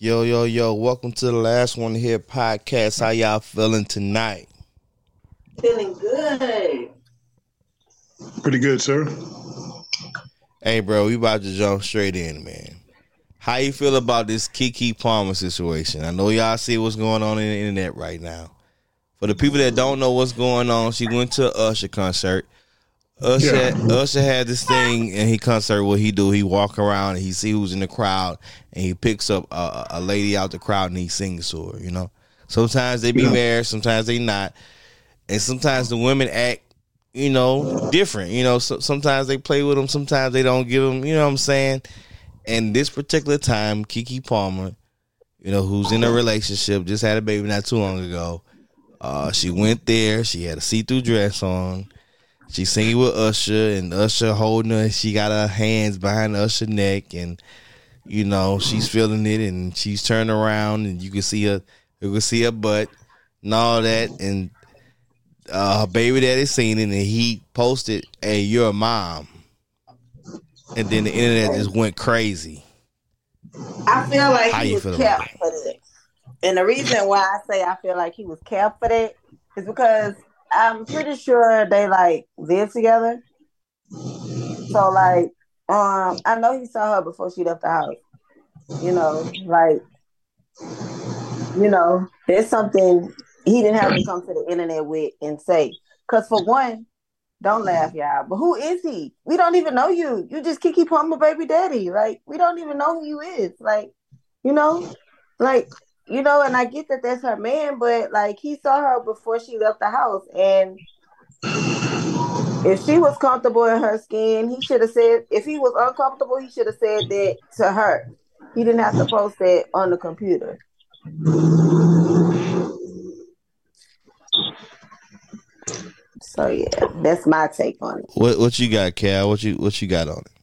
Yo, yo, yo, welcome to the last one here podcast. How y'all feeling tonight? Feeling good. Pretty good, sir. Hey, bro, we about to jump straight in, man. How you feel about this Keke Palmer situation? I know y'all see what's going on in the internet right now. For the people that don't know what's going on, she went to a Usher concert. Usher, Yeah. Usher had this thing in his concert. What he do? He walk around and he see who's in the crowd, and he picks up a, a lady out the crowd and he sings to her. You know, sometimes they be Yeah. married, sometimes they not, and sometimes the women act, you know, different. You know, so, sometimes they play with them, sometimes they don't give them. You know what I'm saying? And this particular time, Keke Palmer, you know, who's in a relationship, just had a baby not too long ago. Uh, she went there. She had a see-through dress on. She singing with Usher, and Usher holding her. She got her hands behind Usher neck, and you know she's feeling it, and she's turning around, and you can see her, you can see her butt, and all that, and uh, her baby daddy seen it, and he posted, "Hey, you're a mom," and then the internet just went crazy. I feel like How he was kept for that. And the reason why I say I feel like he was kept for that is because I'm pretty sure they like live together. So like um I know he saw her before she left the house. You know, like you know, there's something he didn't have to come to the internet with and say. Cause for one, don't laugh, y'all. But who is he? We don't even know you. You just Keke Palmer baby daddy. Like we don't even know who you is. Like, you know, like you know, and I get that that's her man, but like he saw her before she left the house, and if she was comfortable in her skin, he should have said. If he was uncomfortable, he should have said that to her. He didn't have to post that on the computer. So yeah, that's my take on it. What what you got, Kal? What you what you got on it?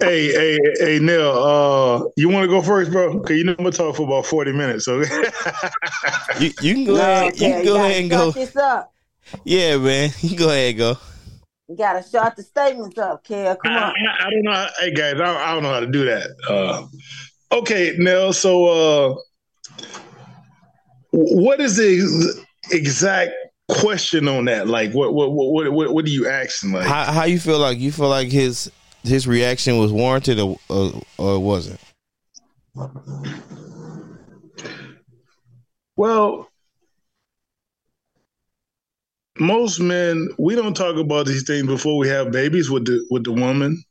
Hey, hey, hey, Neil. Uh, you want to go first, bro? Cause you know I'm gonna talk for about forty minutes. So You, you can go ahead. You can go gotta ahead and go. This up. Yeah, man. You go ahead and go. You gotta shut the statements up, Kel. Come I, on. I, I don't know. How, hey, guys, I, I don't know how to do that. Uh, okay, Neil. So, uh, what is the exact question on that? Like, what, what, what, what, what, what are you asking? Like, How how you feel like you feel like his his reaction was warranted or or, or wasn't? Well, most men we don't talk about these things before we have babies with the with the woman.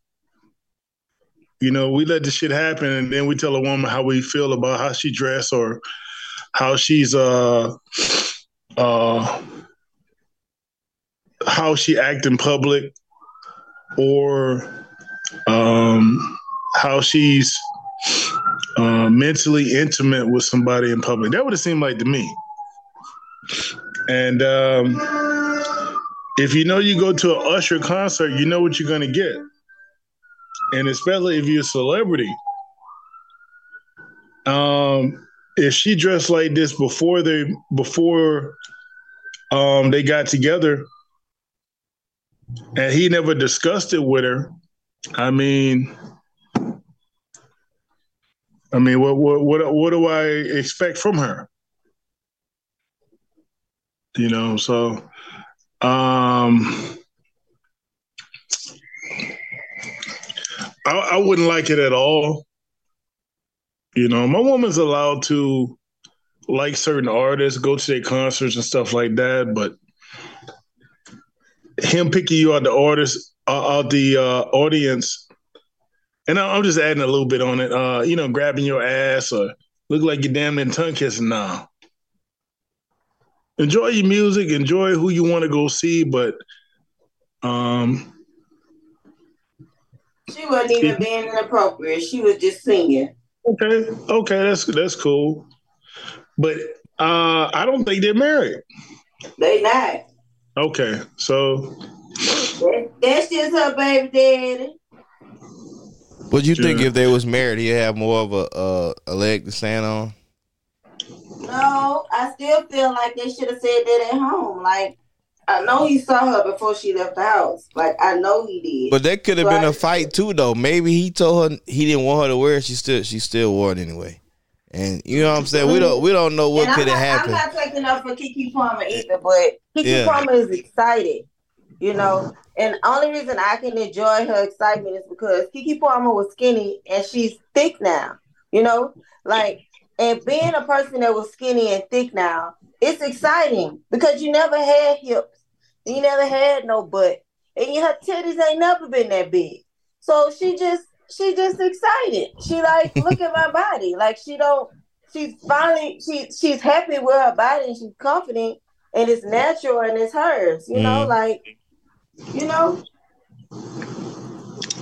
You know, we let the shit happen, and then we tell a woman how we feel about how she dressed or how she's uh uh how she act in public or um how she's uh, mentally intimate with somebody in public. That would have seemed like to me. And um, if you know you go to an Usher concert, you know what you're going to get. And especially if you're a celebrity. Um, if she dressed like this before they before um, they got together, and he never discussed it with her, I mean, I mean, what what what what do I expect from her? You know, so um I, I wouldn't like it at all. You know, my woman's allowed to like certain artists, go to their concerts and stuff like that, but him picking you out the artist, uh, out the uh, audience, and I- I'm just adding a little bit on it. Uh, you know, grabbing your ass or look like you're damn near tongue kissing now. Enjoy your music, enjoy who you want to go see, but um, She wasn't even being inappropriate. She was just singing. okay, okay, that's that's cool. But uh, I don't think they're married. They not. Okay, so That- That's just her baby daddy. But you think if they was married, he'd have more of a uh, a leg to stand on? No, I still feel like they should have said that at home. Like, I know he saw her before she left the house. Like I know he did. But that could have So been I- a fight too, though. Maybe he told her he didn't want her to wear it. She still she still wore it anyway. And you know what I'm saying? We don't we don't know what could have happened. I'm not taking up for Keke Palmer either, but Keke Yeah. Palmer is excited, you know. And the only reason I can enjoy her excitement is because Keke Palmer was skinny and she's thick now, you know. Like, and being a person that was skinny and thick now, it's exciting because you never had hips, you never had no butt, and her titties ain't never been that big. So she just she just excited. She like, look at my body. Like she don't she's finally she she's happy with her body and she's confident and it's natural and it's hers, you know, Mhm. like you know,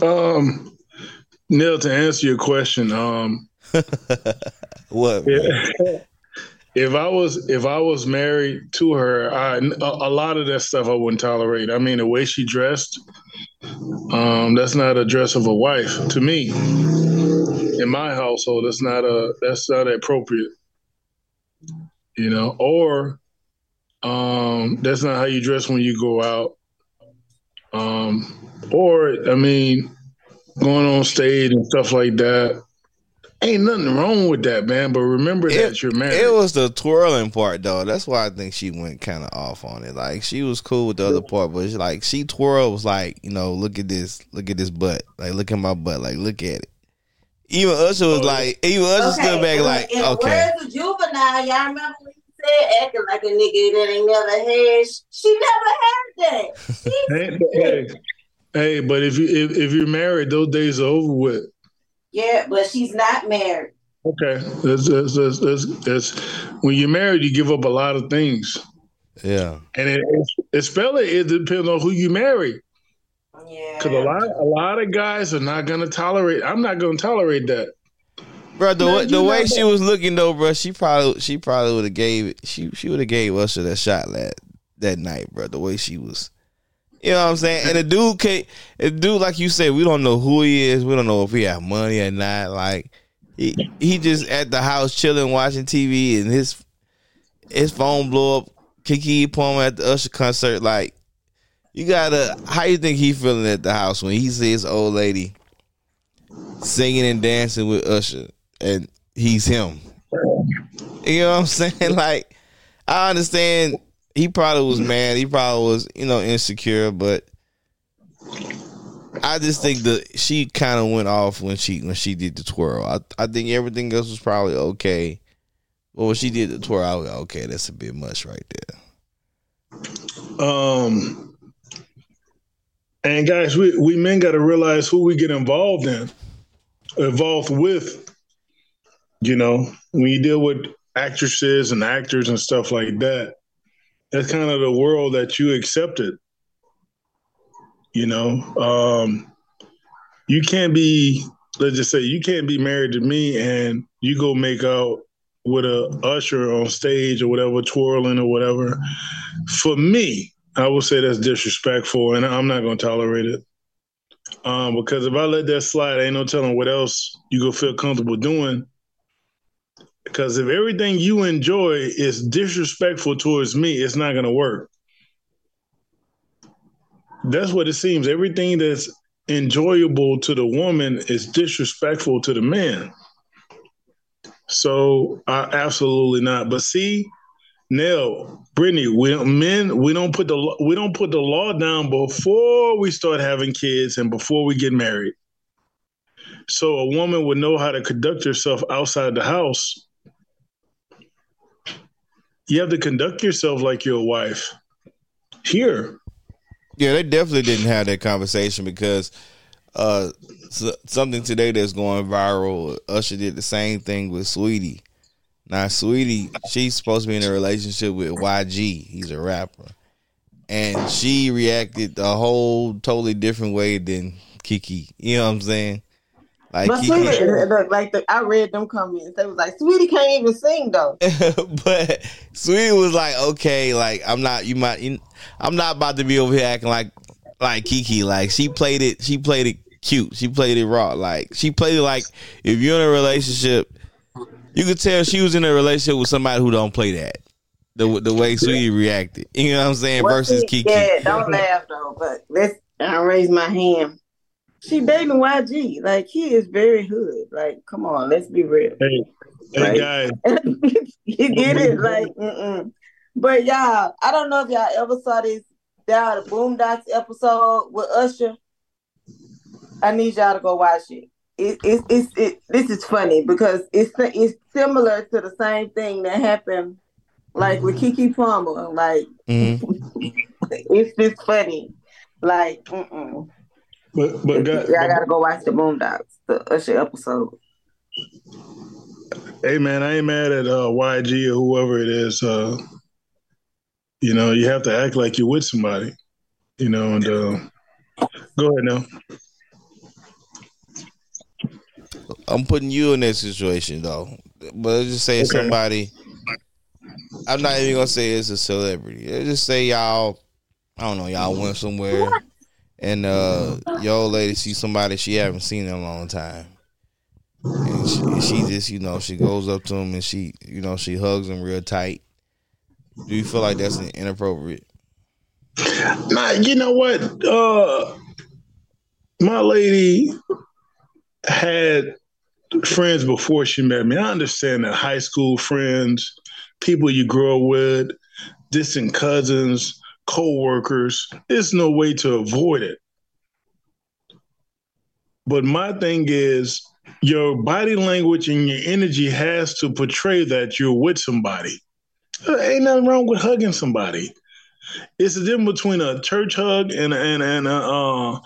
Um, Neil, to answer your question, um, what? if I was if I was married to her, I, a, a lot of that stuff I wouldn't tolerate. I mean, the way she dressed, um, that's not a dress of a wife to me. In my household, that's not a that's not appropriate. You know, or um, that's not how you dress when you go out. Um, or I mean, going on stage and stuff like that. Ain't nothing wrong with that, man. But remember It- that you're married. It was the twirling part though. That's why I think she went kind of off on it. Like she was cool with the other part, but she, like she twirled was like, you know, look at this, look at this butt, like look at my butt, like look at it. Even Usher was Oh, like, even Usher stood back in- like, in okay, words of juvenile, y'all remember when he said acting like a nigga that ain't never had she never had that. Hey, hey, hey, but if you if, if you're married, those days are over with. Yeah, but she's not married. Okay, that's that's that's, that's, that's when you're married, you give up a lot of things, yeah, and it, it's, especially it depends on who you marry. Yeah. Because a lot a lot of guys are not gonna tolerate. I'm not gonna tolerate that. bro. The Man, way, the way she that- was looking though, bro, she probably she probably would have gave it. She she would have gave Usher that shot that that night, bro. The way she was. You know what I'm saying? And the dude can the dude, like you said, we don't know who he is. We don't know if he have money or not. Like he he just at the house chilling, watching TV, and his his phone blow up. Keke Palmer at the Usher concert. Like you gotta, how you think he feeling at the house when he sees old lady singing and dancing with Usher, and he's him. You know what I'm saying? Like I understand he probably was mad. He probably was, you know, insecure, but I just think that she kind of went off when she when she did the twirl. I I think everything else was probably okay, but when she did the twirl, I was like, okay, that's a bit much right there. Um, and guys, we we men got to realize who we get involved in, involved with. You know, when you deal with actresses and actors and stuff like that, that's kind of the world that you accepted. You know, um, you can't be. Let's just say you can't be married to me and you go make out with a usher on stage or whatever, twirling or whatever. For me, I will say that's disrespectful, and I'm not going to tolerate it. Um, because if I let that slide, ain't no telling what else you gonna feel comfortable doing. Because if everything you enjoy is disrespectful towards me, it's not gonna work. That's what it seems. Everything that's enjoyable to the woman is disrespectful to the man. So uh, absolutely not. But see, Nell, Brittany, we don't, men we don't put the we don't put the law down before we start having kids and before we get married. So a woman would know how to conduct herself outside the house. You have to conduct yourself like you're wife. Here, Yeah, they definitely didn't have that conversation because uh, s- something today that's going viral. Usher did the same thing with Saweetie. Now, Saweetie, she's supposed to be in a relationship with YG. He's a rapper, and she reacted a whole totally different way than Keke. You know what I'm saying? Like But Saweetie, look, like the, I read them comments. They was like, "Saweetie can't even sing though." but Saweetie was like, okay, like I'm not, you might, you, I'm not about to be over here acting like like Keke. Like she played it, she played it cute, she played it raw. Like she played it like if you're in a relationship, you could tell she was in a relationship with somebody who don't play that. the the way Saweetie reacted. You know what I'm saying? What Versus she- Keke. Yeah, don't laugh though. But let's. I raise my hand. She dating YG. Like he is very hood. Like, come on, let's be real. Hey, hey Right. guys, you get it? Like, mm-mm. But y'all, I don't know if y'all ever saw this down the Boondocks episode with Usher. I need y'all to go watch it. It, it, it's it, this is funny because it's it's similar to the same thing that happened like with Keke Palmer. Like Mhm. it's just funny. Like, mm-mm. But but guys, y'all gotta go watch the Boondocks, the Usher episode. hey man, I ain't mad at uh, YG or whoever it is. Uh, you know, you have to act like you're with somebody. You know, and uh, go ahead now. I'm putting you in that situation though. But let's just say Okay. somebody. I'm not even gonna say it's a celebrity. Let's just say y'all. I don't know. Y'all went somewhere, and uh, your old lady sees somebody she haven't seen in a long time, and she, and she just you know she goes up to him and she you know she hugs him real tight. Do you feel like that's inappropriate? Nah, you know what? Uh, my lady had friends before she met me. I understand that high school friends, people you grow up with, distant cousins, co-workers, there's no way to avoid it. But my thing is your body language and your energy has to portray that you're with somebody. There ain't nothing wrong with hugging somebody it's the difference between a church hug and and and a, uh, uh,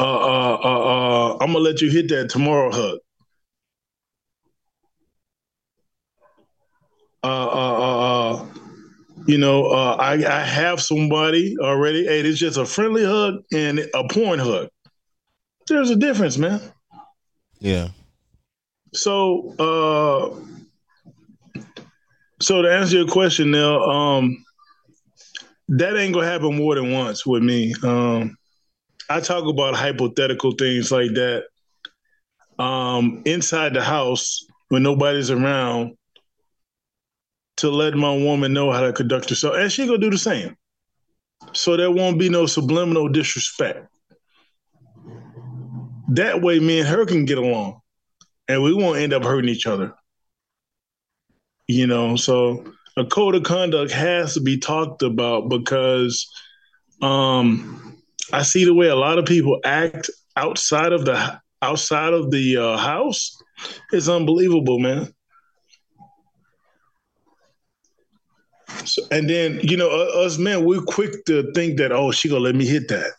uh, uh, uh, I'm gonna let you hit that tomorrow hug. Uh, uh, uh, uh, you know, uh, I, I have somebody already. Hey, it's just a friendly hug and a porn hug. There's a difference, man. Yeah. So, uh, so to answer your question, now, um, that ain't gonna happen more than once with me. Um, I talk about hypothetical things like that um, inside the house when nobody's around to let my woman know how to conduct herself, and she gonna do the same. So there won't be no subliminal disrespect. That way, me and her can get along, and we won't end up hurting each other. You know, so a code of conduct has to be talked about because um, I see the way a lot of people act outside of the outside of the uh, house. It's unbelievable, man. So, and then you know, uh, us men, we're quick to think that oh, she gonna let me hit that.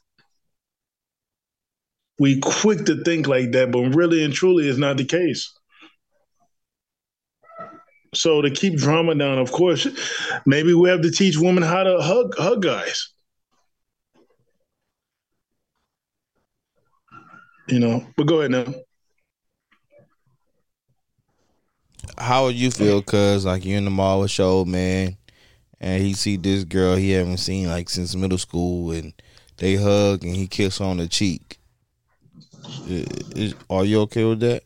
We quick to think like that, but really and truly, it's not the case. So to keep drama down, of course, maybe we have to teach women how to hug hug guys. You know, but go ahead now. How would you feel? Cause like you're in the mall with your old man, and he see this girl he haven't seen like since middle school, and they hug and he kiss on the cheek. Is- is- are you okay with that?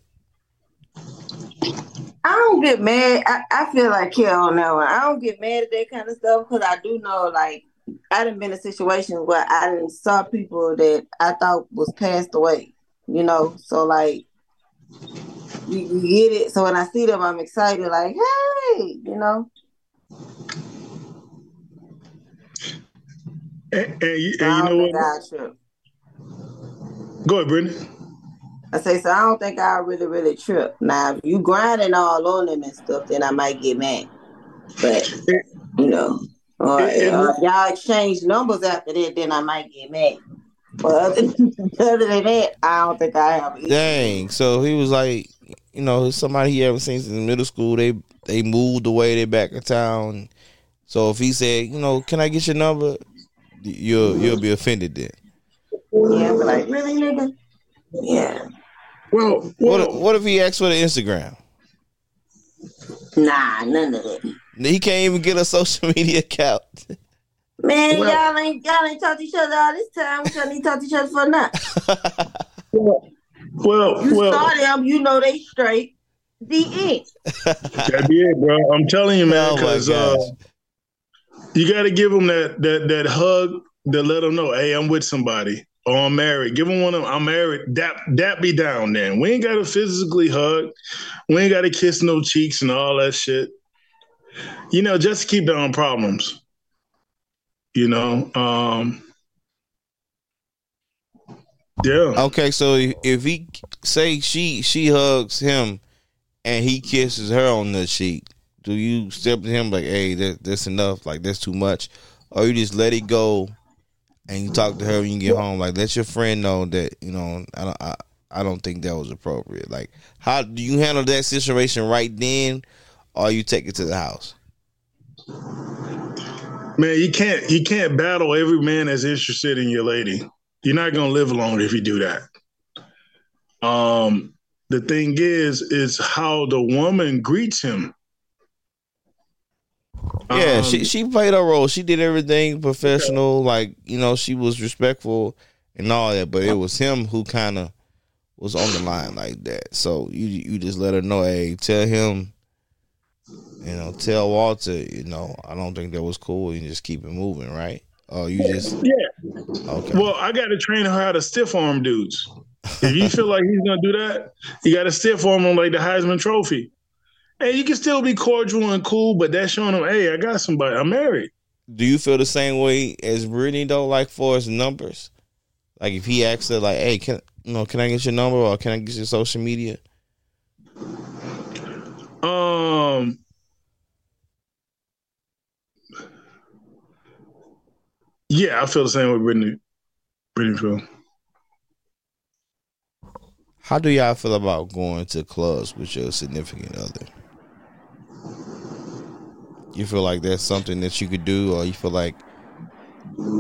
I don't get mad. I, I feel like Kel on that one. I don't get mad at that kind of stuff because I do know, like, I done been in situations where I done saw people that I thought was passed away, you know? So, like, you, you get it. So when I see them, I'm excited, like, hey, you know? And, and, you- So and I you know don't what? think I trip. Go ahead, Brittany. I say, so I don't think I really, really trip. Now, if you grinding all on them and stuff, then I might get mad. But, you know, or, It- it- or if y'all exchange numbers after that, then I might get mad. But other, other than that, I don't think I have. either. Dang. So he was like, you know, somebody he haven't seen since middle school. They they moved away. They back in town. So if he said, you know, can I get your number? You'll you'll be offended then. Yeah, but like, really, nigga? Yeah. Well, What well if- what if he asked for the Instagram? Nah, none of that. He can't even get a social media account. Man, Well- y'all ain't y'all ain't talked to each other all this time. We y'all need to talk to each other for now? well, You well, saw them, you know they straight. The end. that be it, bro. I'm telling you, man, Oh because uh, gosh. You got to give them that that that hug to let them know, hey, I'm with somebody or I'm married. Give them one of them, I'm married. Dap dap me down. Then we ain't got to physically hug. We ain't got to kiss no cheeks and all that shit. You know, just to keep down problems. You know, um, yeah. Okay, so if he say she she hugs him and he kisses her on the cheek, do you step to him like, "Hey, that, that's enough. Like that's too much," or you just let it go and you talk to her when you get home? Like let your friend know that you know I don't I, I don't think that was appropriate. Like how do you handle that situation right then, or you take it to the house? Man, you can't you can't battle every man that's interested in your lady. You're not gonna live long if you do that. Um, the thing is, is how the woman greets him. Yeah, Um, she she played her role. She did everything professional. Like you know, she was respectful and all that. But it was him who kind of was on the line like that. So you you just let her know, hey, tell him, you know, tell Walter, you know, I don't think that was cool. You just keep it moving, right? Oh, you just Yeah. okay. Well, I got to train her how to stiff arm dudes. If you feel like he's gonna do that, you got to stiff arm him like the Heisman Trophy. And you can still be cordial and cool, but that's showing them, hey, I got somebody. I'm married. Do you feel the same way as Brittany though? Like for his numbers, like if he asks her, like, hey, can you know, can I get your number or can I get your social media? Um, yeah, I feel the same way Brittany. Brittany feel. How do y'all feel about going to clubs with your significant other? You feel like that's something that you could do, or you feel like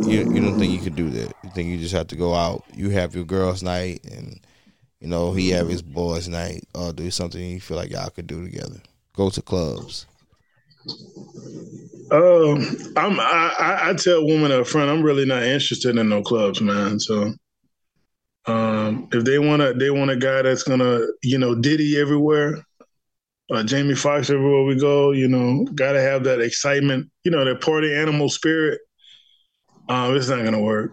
you you don't think you could do that? You think you just have to go out? You have your girls' night, and you know he have his boys' night, or do something you feel like y'all could do together? Go to clubs. Um, I'm I, I tell women up front, I'm really not interested in no clubs, man. So, um, if they want to, they want a guy that's gonna, you know, Diddy everywhere, uh, Jamie Foxx everywhere we go. You know, got to have that excitement, you know, that party animal spirit. Um, it's not gonna work.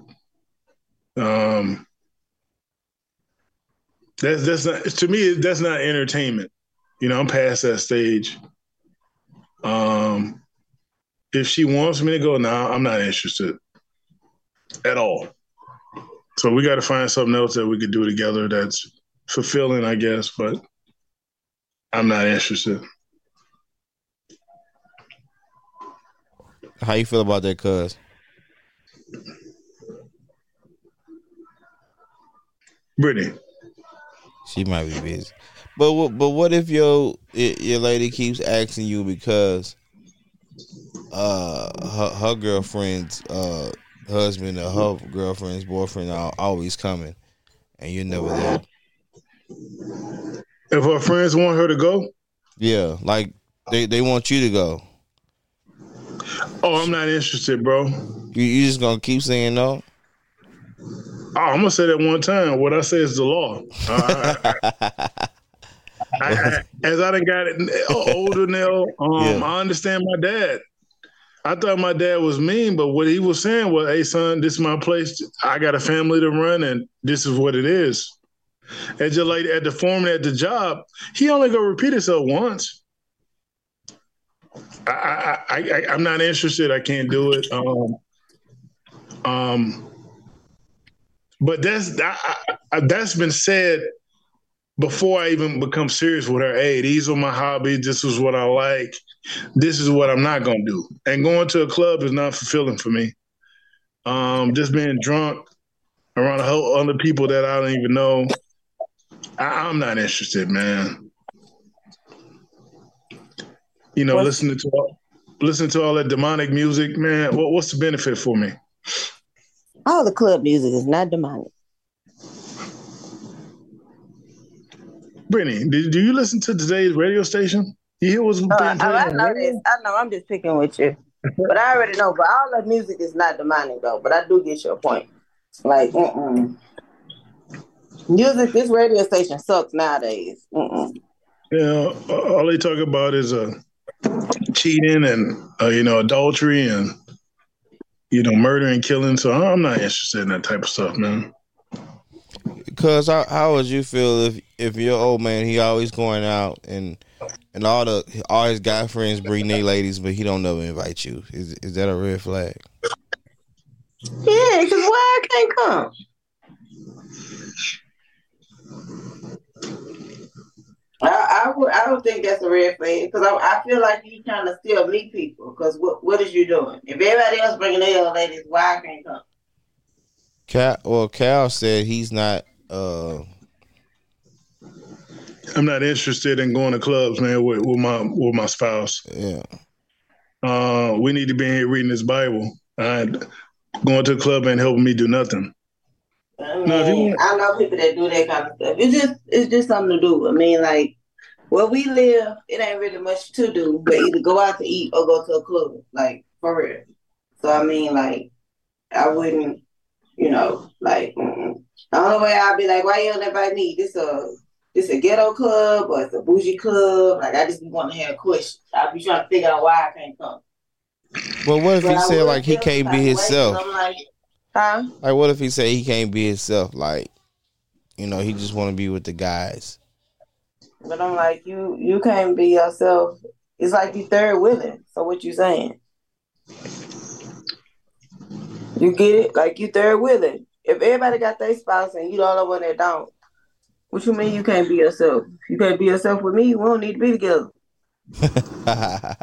Um, that's that's not to me. That's not entertainment. You know, I'm past that stage. Um, if she wants me to go now, I'm not interested at all. So we got to find something else that we could do together that's fulfilling, I guess. But I'm not interested. How you feel about that, cuz? Brittany, She might be busy. But what, but what if your your lady keeps asking you because uh her, her girlfriend's uh husband or her girlfriend's boyfriend are always coming and you're never there. If her friends want her to go, Yeah, like they they want you to go. oh, I'm not interested, bro. You you just gonna keep saying no? Oh, I'm gonna say that one time. What I say is the law. Uh, I, I, as I done got it older now, um, Yeah. I understand my dad. I thought my dad was mean, but what he was saying was, "Hey, son, this is my place. I got a family to run, and this is what it is." And just like at the foreman at the job, he only gonna repeat himself once. I, I, I, I I'm not interested. I can't do it. Um, um, but that's I, I, that's been said before I even become serious with her. Hey, these are my hobbies. This is what I like. This is what I'm not gonna do. And going to a club is not fulfilling for me. Um, just being drunk around a whole other people that I don't even know. I, I'm not interested, man. You know, What's- listening to all, listening to all that demonic music, man. What, what's the benefit for me? All the club music is not demonic. Brittany, do, do you listen to today's radio station? You hear what's being played I, I know this. I know. I'm just picking with you, but I already know. But all the music is not demonic though. But I do get your point. Like, mm-mm. Music. This radio station sucks nowadays. Mm-mm. Yeah, all they talk about is uh, cheating and uh, you know adultery and you know murder and killing. So I'm not interested in that type of stuff, man. Cause how, how would you feel if if your old man he always going out and and all the all his guy friends bring their ladies, but he don't never invite you? Is is that a red flag? Yeah, because why I can't come? I, I, would, I don't think that's a red flag because I, I feel like you trying to still meet people. Because what what is you doing? If everybody else bringing their old ladies, why I can't come? Kal, well, Kal said he's not. uh I'm not interested in going to clubs, man, with, with my with my spouse. Yeah. Uh, we need to be in here reading this Bible. I, going to the club ain't helping me do nothing. I, mean, no, want- I know people that do that kind of stuff. It's just it's just something to do. I mean, like where we live, it ain't really much to do, but either go out to eat or go to a club, like for real. So I mean, like I wouldn't, you know, like mm-mm. the only way I'd be like, why you don't invite me? This a this a ghetto club or it's a bougie club? Like I just want to have a question. I'd be trying to figure out why I can't come. Well, what if but he I said like he can't be himself? I'm like, huh? Like, what if he said he can't be himself? Like, you know, he just want to be with the guys. But I'm like, you you can't be yourself. It's like you third wheeling. So what you saying? You get it? Like you third wheeling. If everybody got their spouse and you the only one that don't, what you mean you can't be yourself? You can't be yourself with me. We don't need to be together.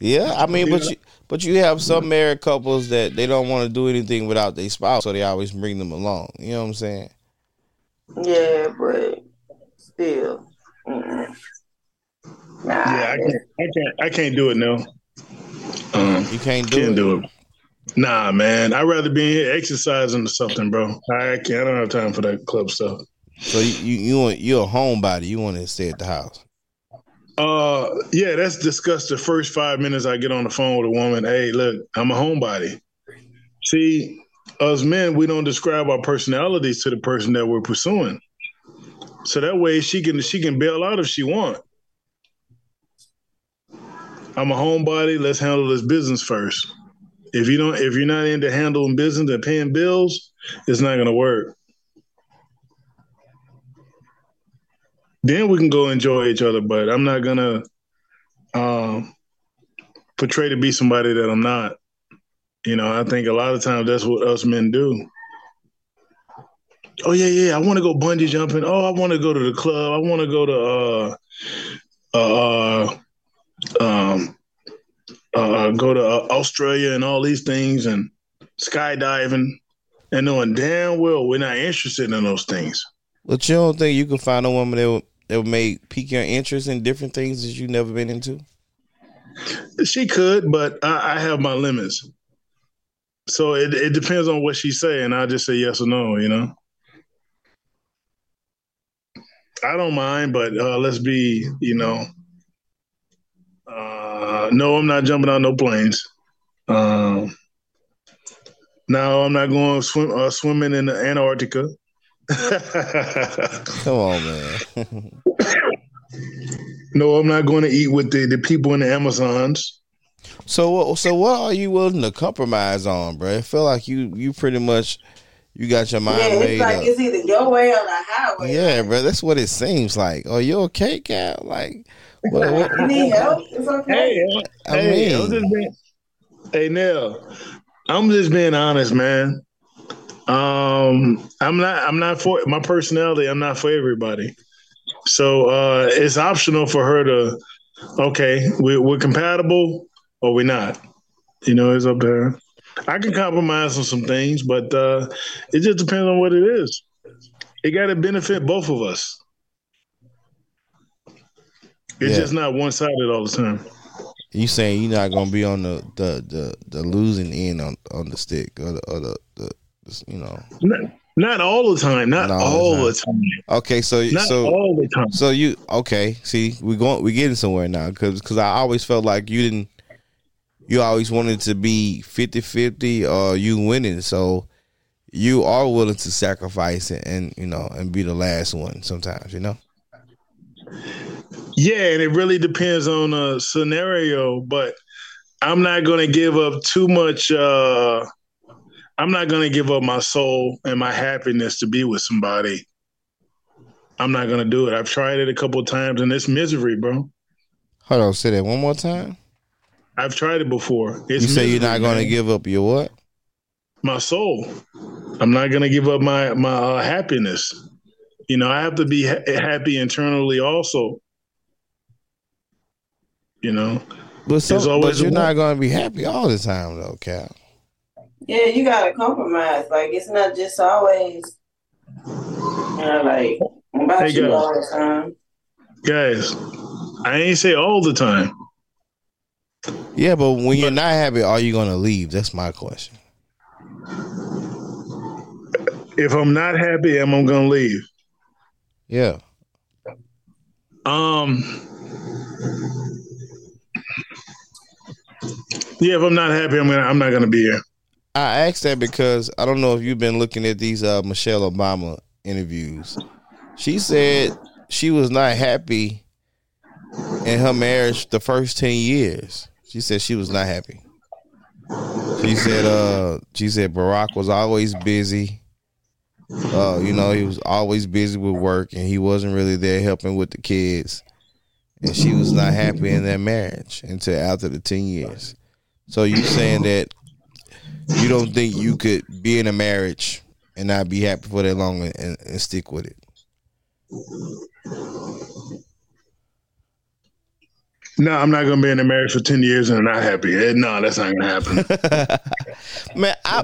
yeah, I mean, but you but you have some married couples that they don't want to do anything without their spouse, so they always bring them along. You know what I'm saying? Yeah, but still. Mm. Nah, yeah, I can't, I can't. I can't do it now. Um, you can't do can't it. do it. Nah, man. I'd rather be here exercising or something, bro. I can't. I don't have time for that club stuff. So you you, you want you're a homebody. You want to stay at the house. Uh, yeah, that's discussed the first five minutes I get on the phone with a woman. Hey, look, I'm a homebody. See, us men, we don't describe our personalities to the person that we're pursuing. So that way she can she can bail out if she want. I'm a homebody. Let's handle this business first. If you don't, if you're not into handling business and paying bills, it's not gonna work. Then we can go enjoy each other. But I'm not gonna um, portray to be somebody that I'm not. You know, I think a lot of times that's what us men do. Oh yeah, yeah. I want to go bungee jumping. Oh, I want to go to the club. I want to go to uh, uh, uh, um, uh, go to uh, Australia and all these things and skydiving, and knowing damn well we're not interested in those things. But you don't think you can find a woman that that may pique your interest in different things that you've never been into? She could, but I, I have my limits. So it, it depends on what she's saying. I just say yes or no, you know. I don't mind, but uh, let's be, you know. Uh, no, I'm not jumping on no planes. Um, no, I'm not going swim, uh, swimming in Antarctica. Come on, man. no, I'm not going to eat with the, the people in the Amazons. So, so what are you willing to compromise on, bro? I feel like you you pretty much you got your mind yeah, it's made like up. it's either your way or the highway. Yeah, bro, that's what it seems like. Are you okay, Kal? Like, what, what, you need help? It's okay. Hey, I hey, mean, I'm just being, hey, Nell, I'm just being honest, man. Um, I'm not. I'm not for my personality. I'm not for everybody. So uh, it's optional for her to. Okay, we, we're compatible or we're not. You know, it's up to her. I can compromise on some things, but uh, it just depends on what it is. It got to benefit both of us. It's yeah. just not one sided all the time. You saying you're not gonna be on the the the, the losing end on, on the stick or the, or the, the you know. Not, not, all the time. Not, not all, the, time. the time. Okay, so not so all the time. So you okay? See, we going we getting somewhere now because because I always felt like you didn't you always wanted to be 50-50 or you winning. So you are willing to sacrifice it and you know and be the last one sometimes, you know. Yeah, and it really depends on a scenario, but I'm not going to give up too much. Uh, I'm not going to give up my soul and my happiness to be with somebody. I'm not going to do it. I've tried it a couple times and it's misery, bro. Hold on, say that one more time. I've tried it before. It's you say misery, you're not going to give up your what? my soul. I'm not going to give up my my uh, happiness. You know, I have to be ha- happy internally also. You know, But, always but you're not going to be happy all the time, though, Kal. Yeah, you gotta compromise. Like it's not just always, you know, like about Hey, you guys. all the time. guys, I ain't say all the time. Yeah, but when you're not happy, are you going to leave? That's my question. If I'm not happy, am I going to leave? Yeah. Um. Yeah, if I'm not happy, I'm gonna. I'm not gonna be here. I asked that because I don't know if you've been looking at these uh, Michelle Obama interviews. She said she was not happy in her marriage the first 10 years. She said she was not happy. She said uh she said Barack was always busy. Uh, you know, he was always busy with work and he wasn't really there helping with the kids. And she was not happy in their marriage until after the 10 years. So you saying that you don't think you could be in a marriage and not be happy for that long and, and, stick with it? No, I'm not gonna be in a marriage for ten years and not happy. Eh, No, that's not gonna happen. Man, I,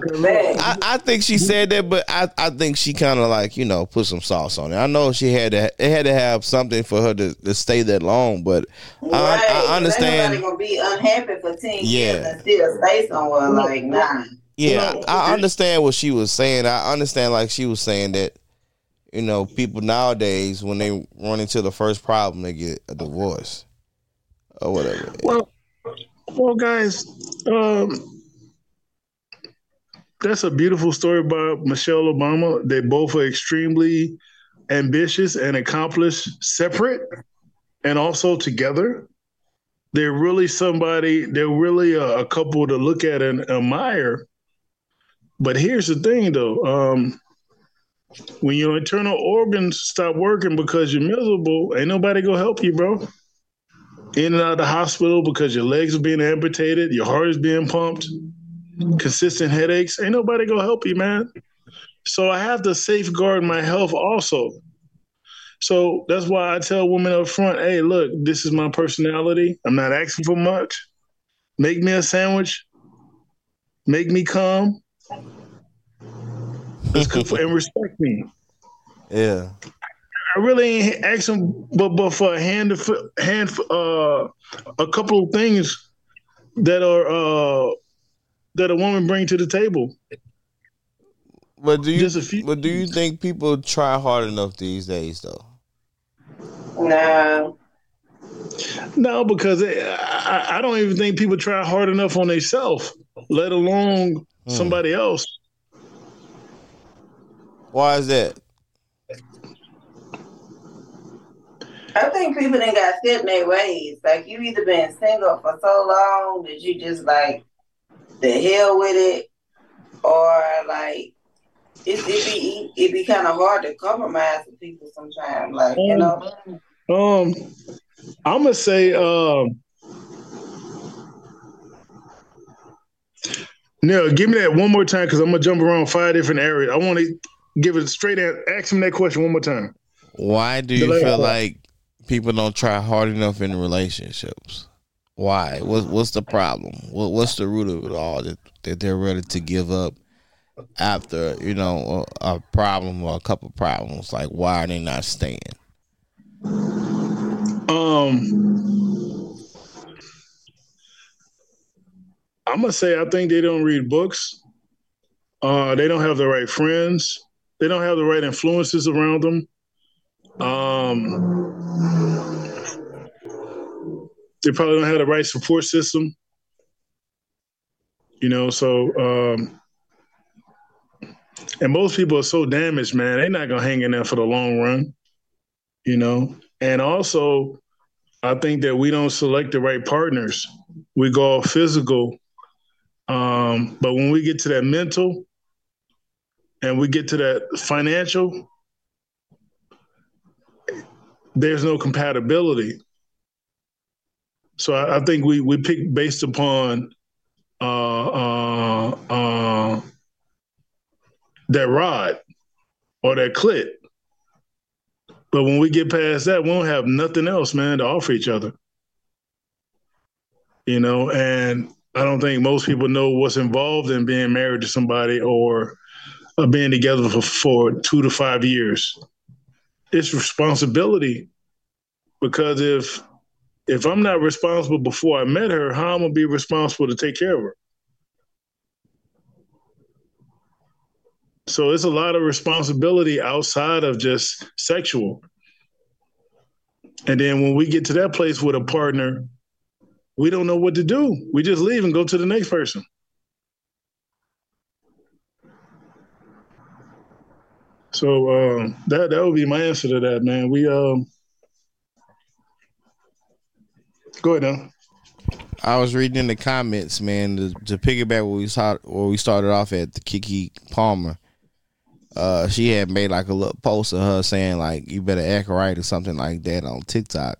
I I think she said that, but I, I think she kind of like you know put some sauce on it. I know she had to it had to have something for her to, to stay that long, but I, right. I Ain't understand. nobody gonna be unhappy for ten Yeah. years and still stay somewhere. Like nah. Yeah, No, I, I understand what she was saying. I understand like she was saying that you know people nowadays when they run into the first problem they get a divorce or whatever. well, well, guys, um, that's a beautiful story about Michelle Obama. They both are extremely ambitious and accomplished, separate and also together. They're really somebody. They're really a, a couple to look at and admire. But here's the thing, though. Um, when your internal organs stop working because you're miserable, ain't nobody gonna help you, bro. In and out of the hospital because your legs are being amputated, your heart is being pumped, consistent headaches. Ain't nobody gonna help you, man. So I have to safeguard my health also. So that's why I tell women up front, hey, look, this is my personality. I'm not asking for much. Make me a sandwich. Make me come. Let's cook for, and respect me. Yeah, I really ain't asking, but but for a hand of hand uh a couple of things that are uh that a woman bring to the table. but do you Just a few- but do you think people try hard enough these days though? Nah. No, because it, I, I don't even think people try hard enough on themselves, let alone Hmm. somebody else. Why is that? I think people done got set in their ways. Like you either been single for so long that you just like the hell with it, or like it, it be it be kind of hard to compromise with people sometimes. Like you know, Um, I'm gonna say, um, no, give me that one more time because I'm gonna jump around five different areas. I want to give it straight answer. Ask him that question one more time. Why do you feel like people don't try hard enough in relationships? Why? What's what's the problem? What what's the root of it all that, that they're ready to give up after you know a, a problem or a couple problems? Like why are they not staying? Um, I'm gonna say I think they don't read books. Uh, they don't have the right friends. They don't have the right influences around them. Um, they probably don't have the right support system. You know, so um, and most people are so damaged, man. They're not gonna hang in there for the long run. You know, and also I think that we don't select the right partners. We go all physical. Um, but when we get to that mental and we get to that financial, there's no compatibility. So I, I think we we pick based upon uh, uh, uh, that rod or that clit. But when we get past that, we don't have nothing else, man, to offer each other. You know, and I don't think most people know what's involved in being married to somebody or uh, being together for, for two to five years. It's responsibility because if if I'm not responsible before I met her, how am I gonna be responsible to take care of her? So it's a lot of responsibility outside of just sexual. And then when we get to that place with a partner, we don't know what to do. We just leave and go to the next person. So um, that that would be my answer to that, man. We um, go ahead now. I was reading in the comments, man, to, to piggyback where we saw where we started off at the Keke Palmer. Uh, she had made like a little post of her saying like you better act right or something like that on TikTok,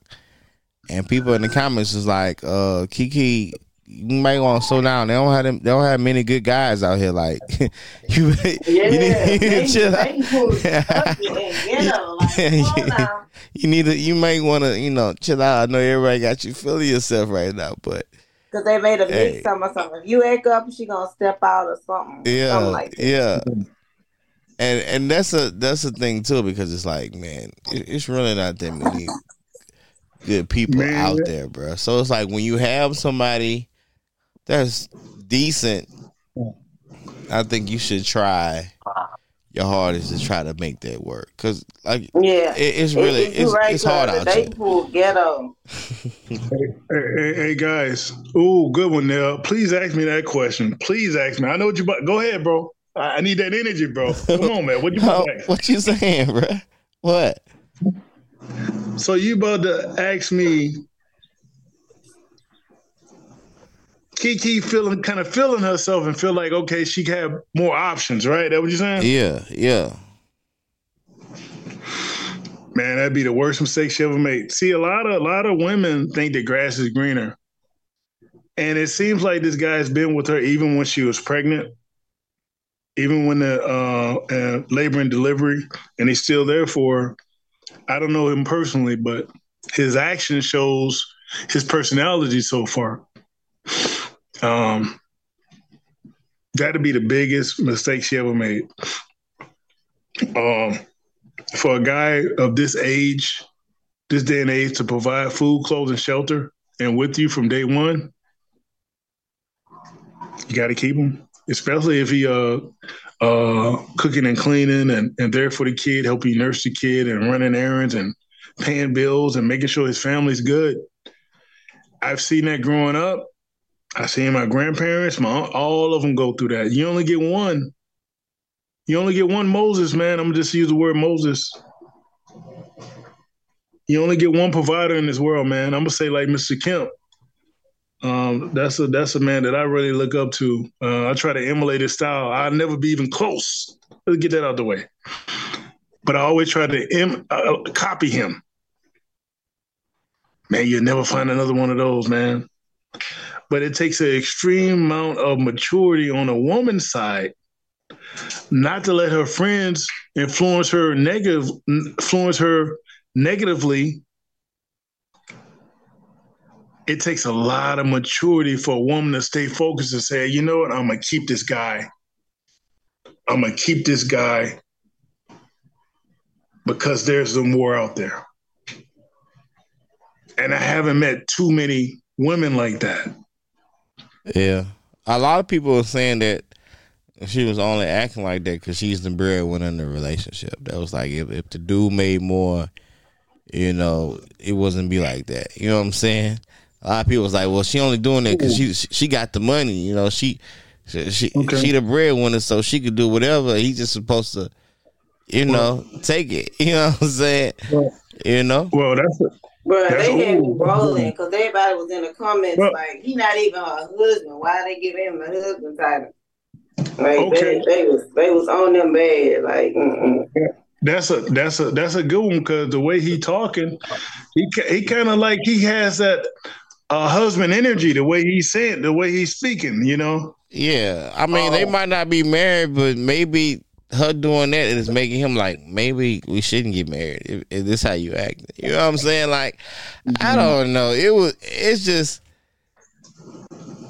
and people in the comments was like, uh, Keke, you might want to slow down. They don't have them, they don't have many good guys out here. Like you, Yeah, you need, you need to chill out. they pull up and get her, like, come on now. you need to you might want to you know chill out. I know everybody got you feeling yourself right now, but Cause they made a Hey. mix something or something. If you act up, she gonna step out or something. yeah, something like that. yeah. And and that's a that's a thing too because it's like man, it, it's really not that many good people Man. out there, bro. So it's like when you have somebody that's decent, I think you should try your hardest to try to make that work because like Yeah. it, it's really It- it's, right, it's hard cause out the here. ghetto. Hey, hey, hey, guys. Ooh, good one, Nell. Please ask me that question. Please ask me. I know what you about. Go ahead, bro. I I need that energy, bro. Come on, man. What you about to what you saying, bro? What? So you about to ask me Keke feeling kind of feeling herself and feel like okay, she can have more options, right? That what you're saying? Yeah, yeah. Man, that'd be the worst mistake she ever made. See, a lot of a lot of women think the grass is greener. And it seems like this guy's been with her even when she was pregnant, even when the uh, uh, labor and delivery, and he's still there for her. I don't know him personally, but his action shows his personality so far. Um, that'd be the biggest mistake she ever made. Um, for a guy of this age, this day and age, to provide food, clothes, and shelter, and with you from day one, you got to keep him, especially if he uh uh cooking and cleaning and, and there for the kid, helping nurse the kid and running errands and paying bills and making sure his family's good. I've seen that growing up. I seen my grandparents, my all of them go through that. You only get one. You only get one Moses, man. I'm just use the word Moses. You only get one provider in this world, man. I'm gonna say like Mr. Kemp. Um, that's a that's a man that I really look up to. Uh, I try to emulate his style. I'll never be even close. Let's get that out the way. But I always try to em- uh, copy him. Man, you'll never find another one of those, man. But it takes an extreme amount of maturity on a woman's side not to let her friends influence her negative influence her negatively. It takes a lot of maturity for a woman to stay focused and say you know what? I'm gonna keep this guy. I'm gonna keep this guy because there's more out there. And i haven't met too many women like that Yeah. A lot of people are saying that she was only acting like that because she's the breadwinner in the relationship. That was like if, if the dude made more, you know, it wasn't be like that. You know what I'm saying? A lot of people was like, well, she only doing that because she she got the money. You know, she she she, Okay. she the breadwinner, so she could do whatever. He's just supposed to, you know, take it. You know what I'm saying? Well- You know? Well, that's Bro, That's they had me rolling because everybody was in the comments Well- like, he not even her husband. Why they give him a husband title? Like Okay. they, they was they was on them bad. Like, mm-mm. That's a that's a that's a good one because the way he talking, he he kind of like he has that uh, husband energy. The way he's saying, the way he's speaking, you know. Yeah, I mean, they Oh. might not be married, but maybe her doing that is making him like, maybe we shouldn't get married if, if this how you act. You know what I'm saying? Like, I don't know. It was. It's just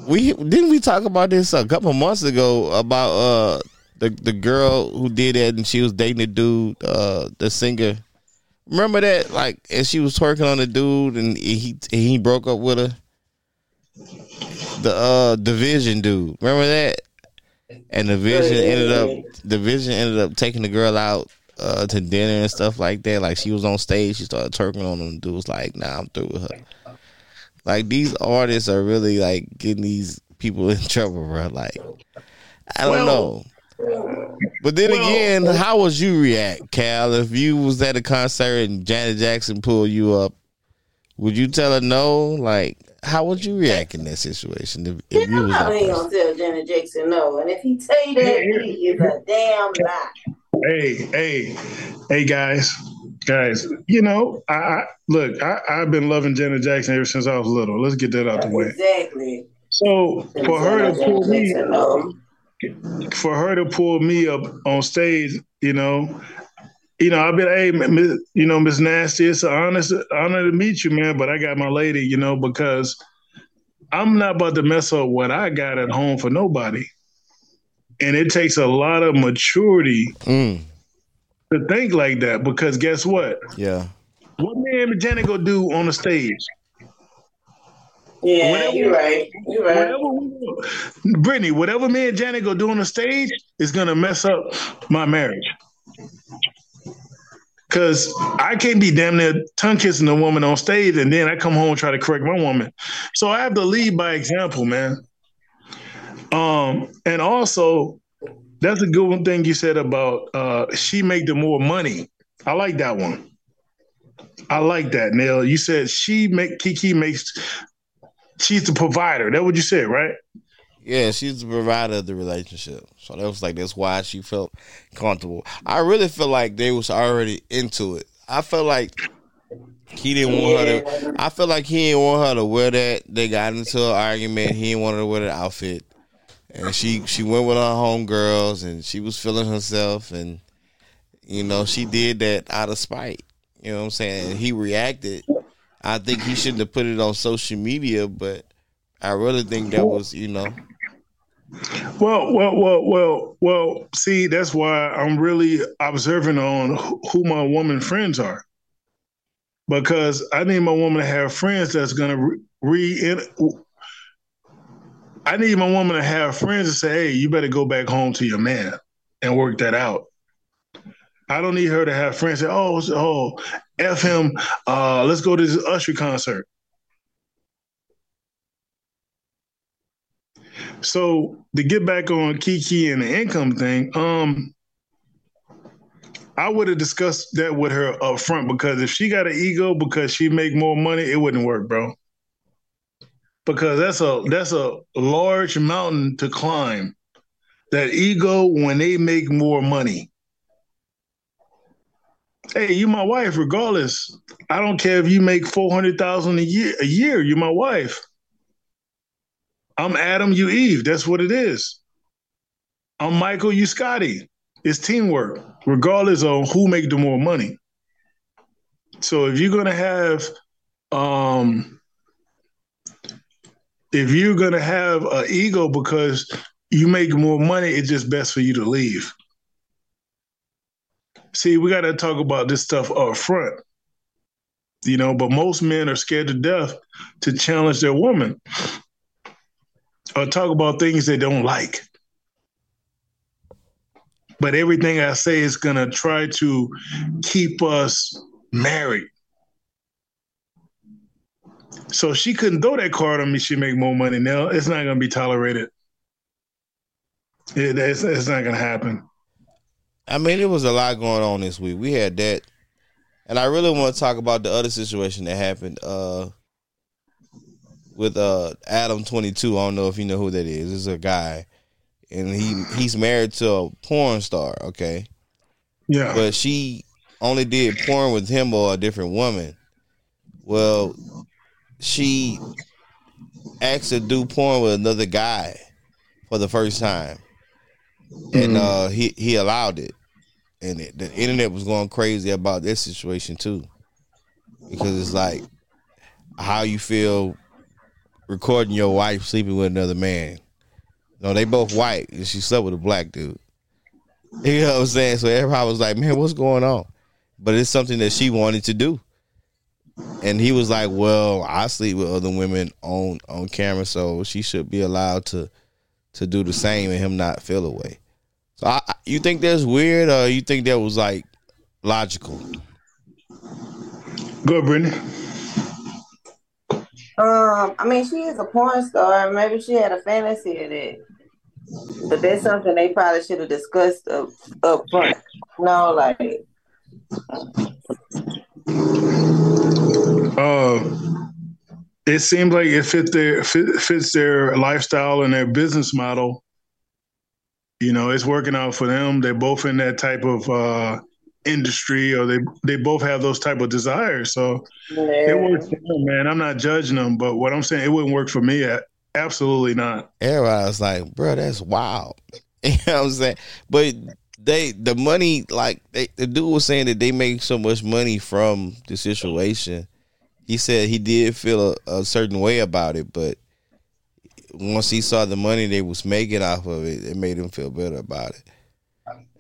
we didn't we talk about this a couple months ago about uh the the girl who did that and she was dating the dude, uh the singer. Remember that? Like, and she was twerking on the dude and he he broke up with her the uh division dude. Remember that? And the vision ended up the vision ended up taking the girl out uh to dinner and stuff like that. Like she was on stage, she started twerking on him. The dude was like, "Nah, I'm through with her." Like these artists are really like getting these people in trouble, bro. Like I don't Well- know. But then Well- again, how would you react, Kal, if you was at a concert and Janet Jackson pulled you up? Would you tell her no? Like, how would you react in that situation if, You if you was how that person? gonna tell Janet Jackson no, and if he tell you that, he is a damn lie. Hey, hey, hey, guys, guys. You know, I, I look. I, I've been loving Janet Jackson ever since I was little. Let's get that out the way. Exactly. So for her to pull me, no. for her to pull me up on stage, you know, you know, I've been, hey, Miss- you know, Miss Nasty, it's an honor, honor to meet you, man. But I got my lady, you know, because I'm not about to mess up what I got at home for nobody. And it takes a lot of maturity Mm, to think like that. Because guess what? yeah. What me and Janet gonna do on the stage? Yeah, Whatever- you're right. You're right. Whatever, we- Brittany, whatever me and Janet go do on the stage is gonna mess up my marriage. Cause I can't be damn near tongue kissing a woman on stage and then I come home and try to correct my woman. So I have to lead by example, man. Um, and also that's a good one thing you said about uh she make the more money. I like that one. I like that, Neil. You said she make Keke makes she's the provider. That what you said, right? Yeah, she's the provider of the relationship. So that was like that's why she felt comfortable. I really feel like they was already into it. I felt like he didn't want her to I feel like he didn't want her to wear that. They got into an argument. He didn't want her to wear the outfit. And she she went with her homegirls and she was feeling herself and you know, she did that out of spite. You know what I'm saying? And he reacted. I think he shouldn't have put it on social media, but I really think that was, you know, Well, well, well, well, well. See, that's why I'm really observing on who- my woman friends are, because I need my woman to have friends that's gonna re. re I need my woman to have friends to say, "Hey, you better go back home to your man and work that out." I don't need her to have friends say, "Oh, oh, f him. Uh, let's go to this Usher concert." So to get back on Keke and the income thing, um, I would have discussed that with her up front because if she got an ego because she make more money, it wouldn't work, bro. Because that's a that's a large mountain to climb. That ego when they make more money. Hey, you my wife, regardless. I don't care if you make four hundred thousand a year. A year, you my wife. I'm Adam, you Eve. That's what it is. I'm Michael, you Scotty. It's teamwork, regardless of who make the more money. So if you're gonna have, um, if you're gonna have an ego because you make more money, it's just best for you to leave. See, we got to talk about this stuff up front, you know. But most men are scared to death to challenge their woman or talk about things they don't like. But everything I say is gonna try to keep us married. So she couldn't throw that card on me. She make more money now. It's not gonna be tolerated. It, it's, it's not gonna happen. I mean, it was a lot going on this week. We had that. And I really want to talk about the other situation that happened uh, with uh, Adam Twenty Two. I don't know if you know who that is. It's a guy, and he he's married to a porn star. Okay, Yeah. but she only did porn with him or a different woman. Well, she asked to do porn with another guy for the first time, and Mhm. uh, he he allowed it, and it, the internet was going crazy about this situation too, because it's like how you feel recording your wife sleeping with another man. No, they both white, and she slept with a black dude. You know what I'm saying? So everybody was like, "Man, what's going on?" But it's something that she wanted to do, and he was like, "Well, I sleep with other women on on camera, so she should be allowed to to do the same, and him not feel away." So, I, you think that's weird, or you think that was like logical? Go, Brittany. Um, I mean, she is a porn star. Maybe she had a fantasy of that. But that's something they probably should have discussed up, up front. No, like, Uh, it seems like it fit their fit, fits their lifestyle and their business model. You know, it's working out for them. They're both in that type of uh, industry, or they they both have those type of desires. So it yeah. works for them, man. I'm not judging them, but what I'm saying, it wouldn't work for me. a- Absolutely not. Everybody was like, "Bro, that's wild." You know what I'm saying? But they the money like they, the dude was saying that they make so much money from the situation. He said he did feel a, a certain way about it, but once he saw the money they was making off of it, it made him feel better about it.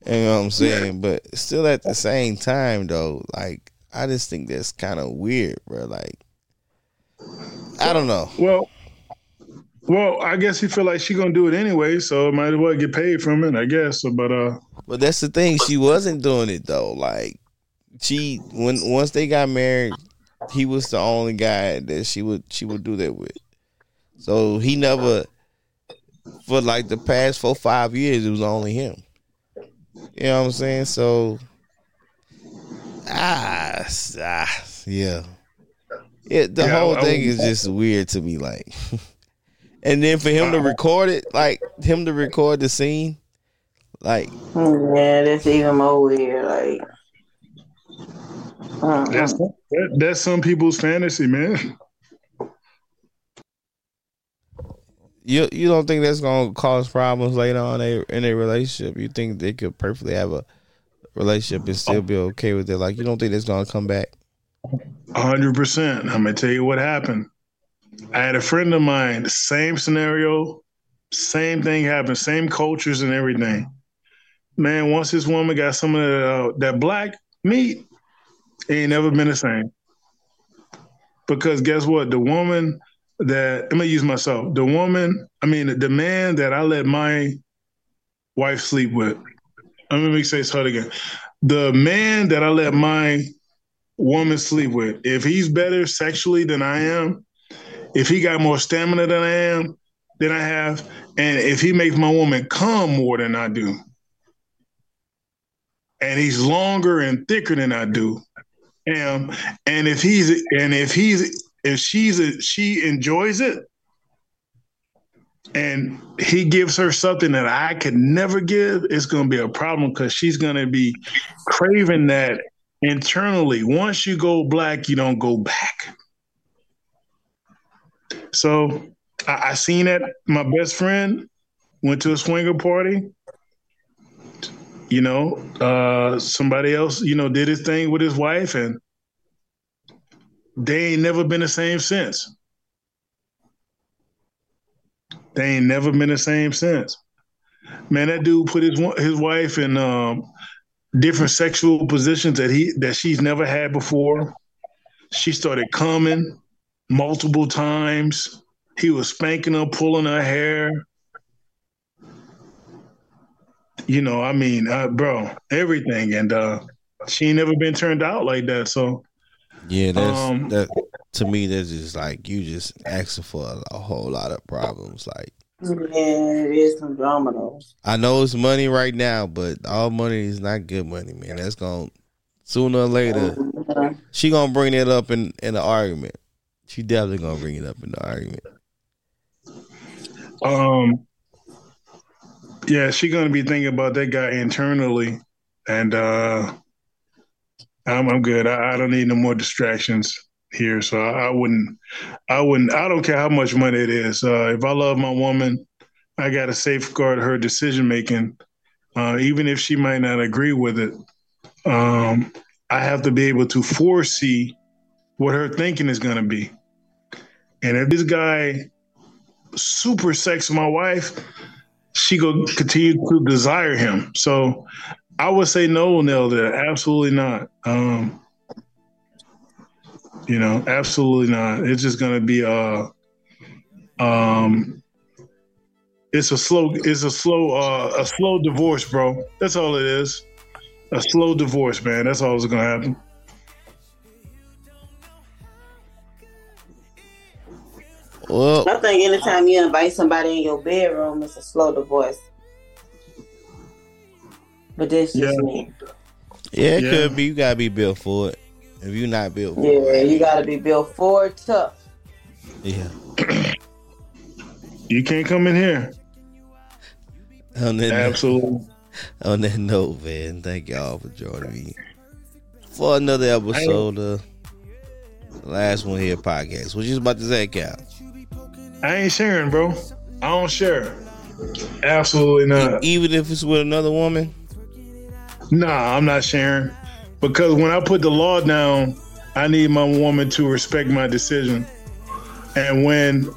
You know what I'm saying? But still at the same time though, like I just think that's kind of weird, bro. Like I don't know. Well, well, I guess he feel like she gonna do it anyway, so might as well get paid from it, I guess. So, but uh, But that's the thing. She wasn't doing it though. Like she when once they got married, he was the only guy that she would she would do that with. So he never for like the past four five years it was only him. You know what I'm saying? So ah, s- ah yeah. It, the Yeah, whole I- I thing would- is just weird to me like and then for him to record it like him to record the scene like Yeah, that's even more weird. Like, that's that, that's some people's fantasy, man. You you don't think that's gonna cause problems later on in a, in a relationship? You think they could perfectly have a relationship and still be okay with it? Like you don't think it's gonna come back? hundred percent. I'm gonna tell you what happened. I had a friend of mine, same scenario, same thing happened, same cultures and everything. Man, once this woman got some of that, uh, that black meat, it ain't never been the same. Because guess what? The woman that I'm gonna use myself. The woman, I mean, the man that I let my wife sleep with. I'm gonna say it's hard again. The man that I let my woman sleep with, if he's better sexually than I am, if he got more stamina than I am, than I have, and if he makes my woman come more than I do, and he's longer and thicker than I do, am, and if he's and if he's if she's a, she enjoys it, and he gives her something that I could never give, it's going to be a problem because she's going to be craving that internally. Once you go black, you don't go back. So I, I seen that my best friend went to a swinger party. You know, uh, somebody else, you know, did his thing with his wife, and they ain't never been the same since. They ain't never been the same since. Man, that dude put his his wife in um, different sexual positions that he that she's never had before. She started coming multiple times. He was spanking her, pulling her hair. You know, I mean, uh, bro, everything, and uh, she ain't never been turned out like that. So, Yeah, that's Um, that. To me, that's just like you just asking for a, a whole lot of problems. Like yeah, it is some drama though. I know it's money right now, but all money is not good money, man. That's gonna Sooner or later, she gonna bring it up in in the argument. She definitely gonna bring it up in the argument. Um, yeah, she gonna be thinking about that guy internally, and uh, I'm I'm good. I, I don't need no more distractions here, so I, I wouldn't, I wouldn't, I don't care how much money it is. Uh, if I love my woman, I got to safeguard her decision making, uh, even if she might not agree with it. Um, I have to be able to foresee what her thinking is gonna be, and if this guy super sex my wife, she go continue to desire him. So I would say no, Nelda, absolutely not. Um, you know, absolutely not. It's just gonna be a, um, it's a slow, it's a slow, uh, a slow divorce, bro. That's all it is. A slow divorce, man. That's all that's gonna happen. Well, I think anytime you invite somebody in your bedroom, it's a slow divorce. But this just Yeah. me. yeah, it Yeah. could be. You gotta be built for it. If you're not built for Yeah, it, you gotta be built for it tough. yeah. You can't come in here. On that, Absolutely. on that note, man, thank y'all for joining me for another episode of the Last One Here podcast. What you about to say, Kal? I ain't sharing, bro. I don't share. Absolutely not. Even if it's with another woman, Nah, I'm not sharing. Because when I put the law down, I need my woman to respect my decision. And when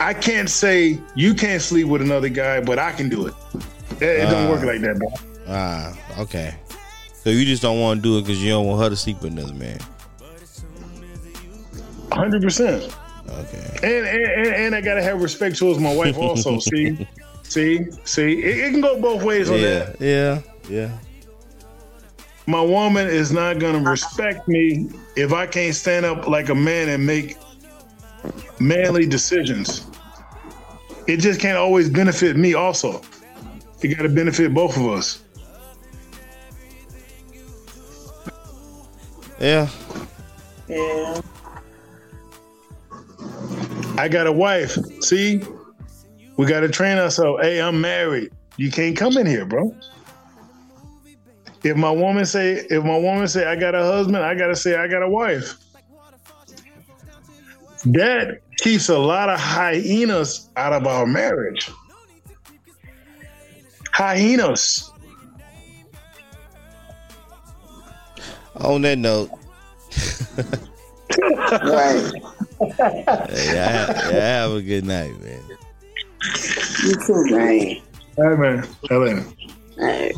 I can't say you can't sleep with another guy, but I can do it. It, it don't Ah. work like that, bro. ah, okay. So you just don't want to do it because you don't want her to sleep with another man. hundred percent. Okay. And and and I gotta have respect towards my wife also. see, see, see. It, it can go both ways on Yeah, that. yeah, yeah. My woman is not gonna respect me if I can't stand up like a man and make manly decisions. It just can't always benefit me. Also, it got to benefit both of us. Yeah. Yeah. I got a wife. See, we got to train ourselves. Hey, I'm married. You can't come in here, bro. If my woman say, if my woman say I got a husband, I gotta say I got a wife. That keeps a lot of hyenas out of our marriage. Hyenas. On that note, Right. hey, I, have, yeah, have a good night, man. You too, man. Hey man, Hey,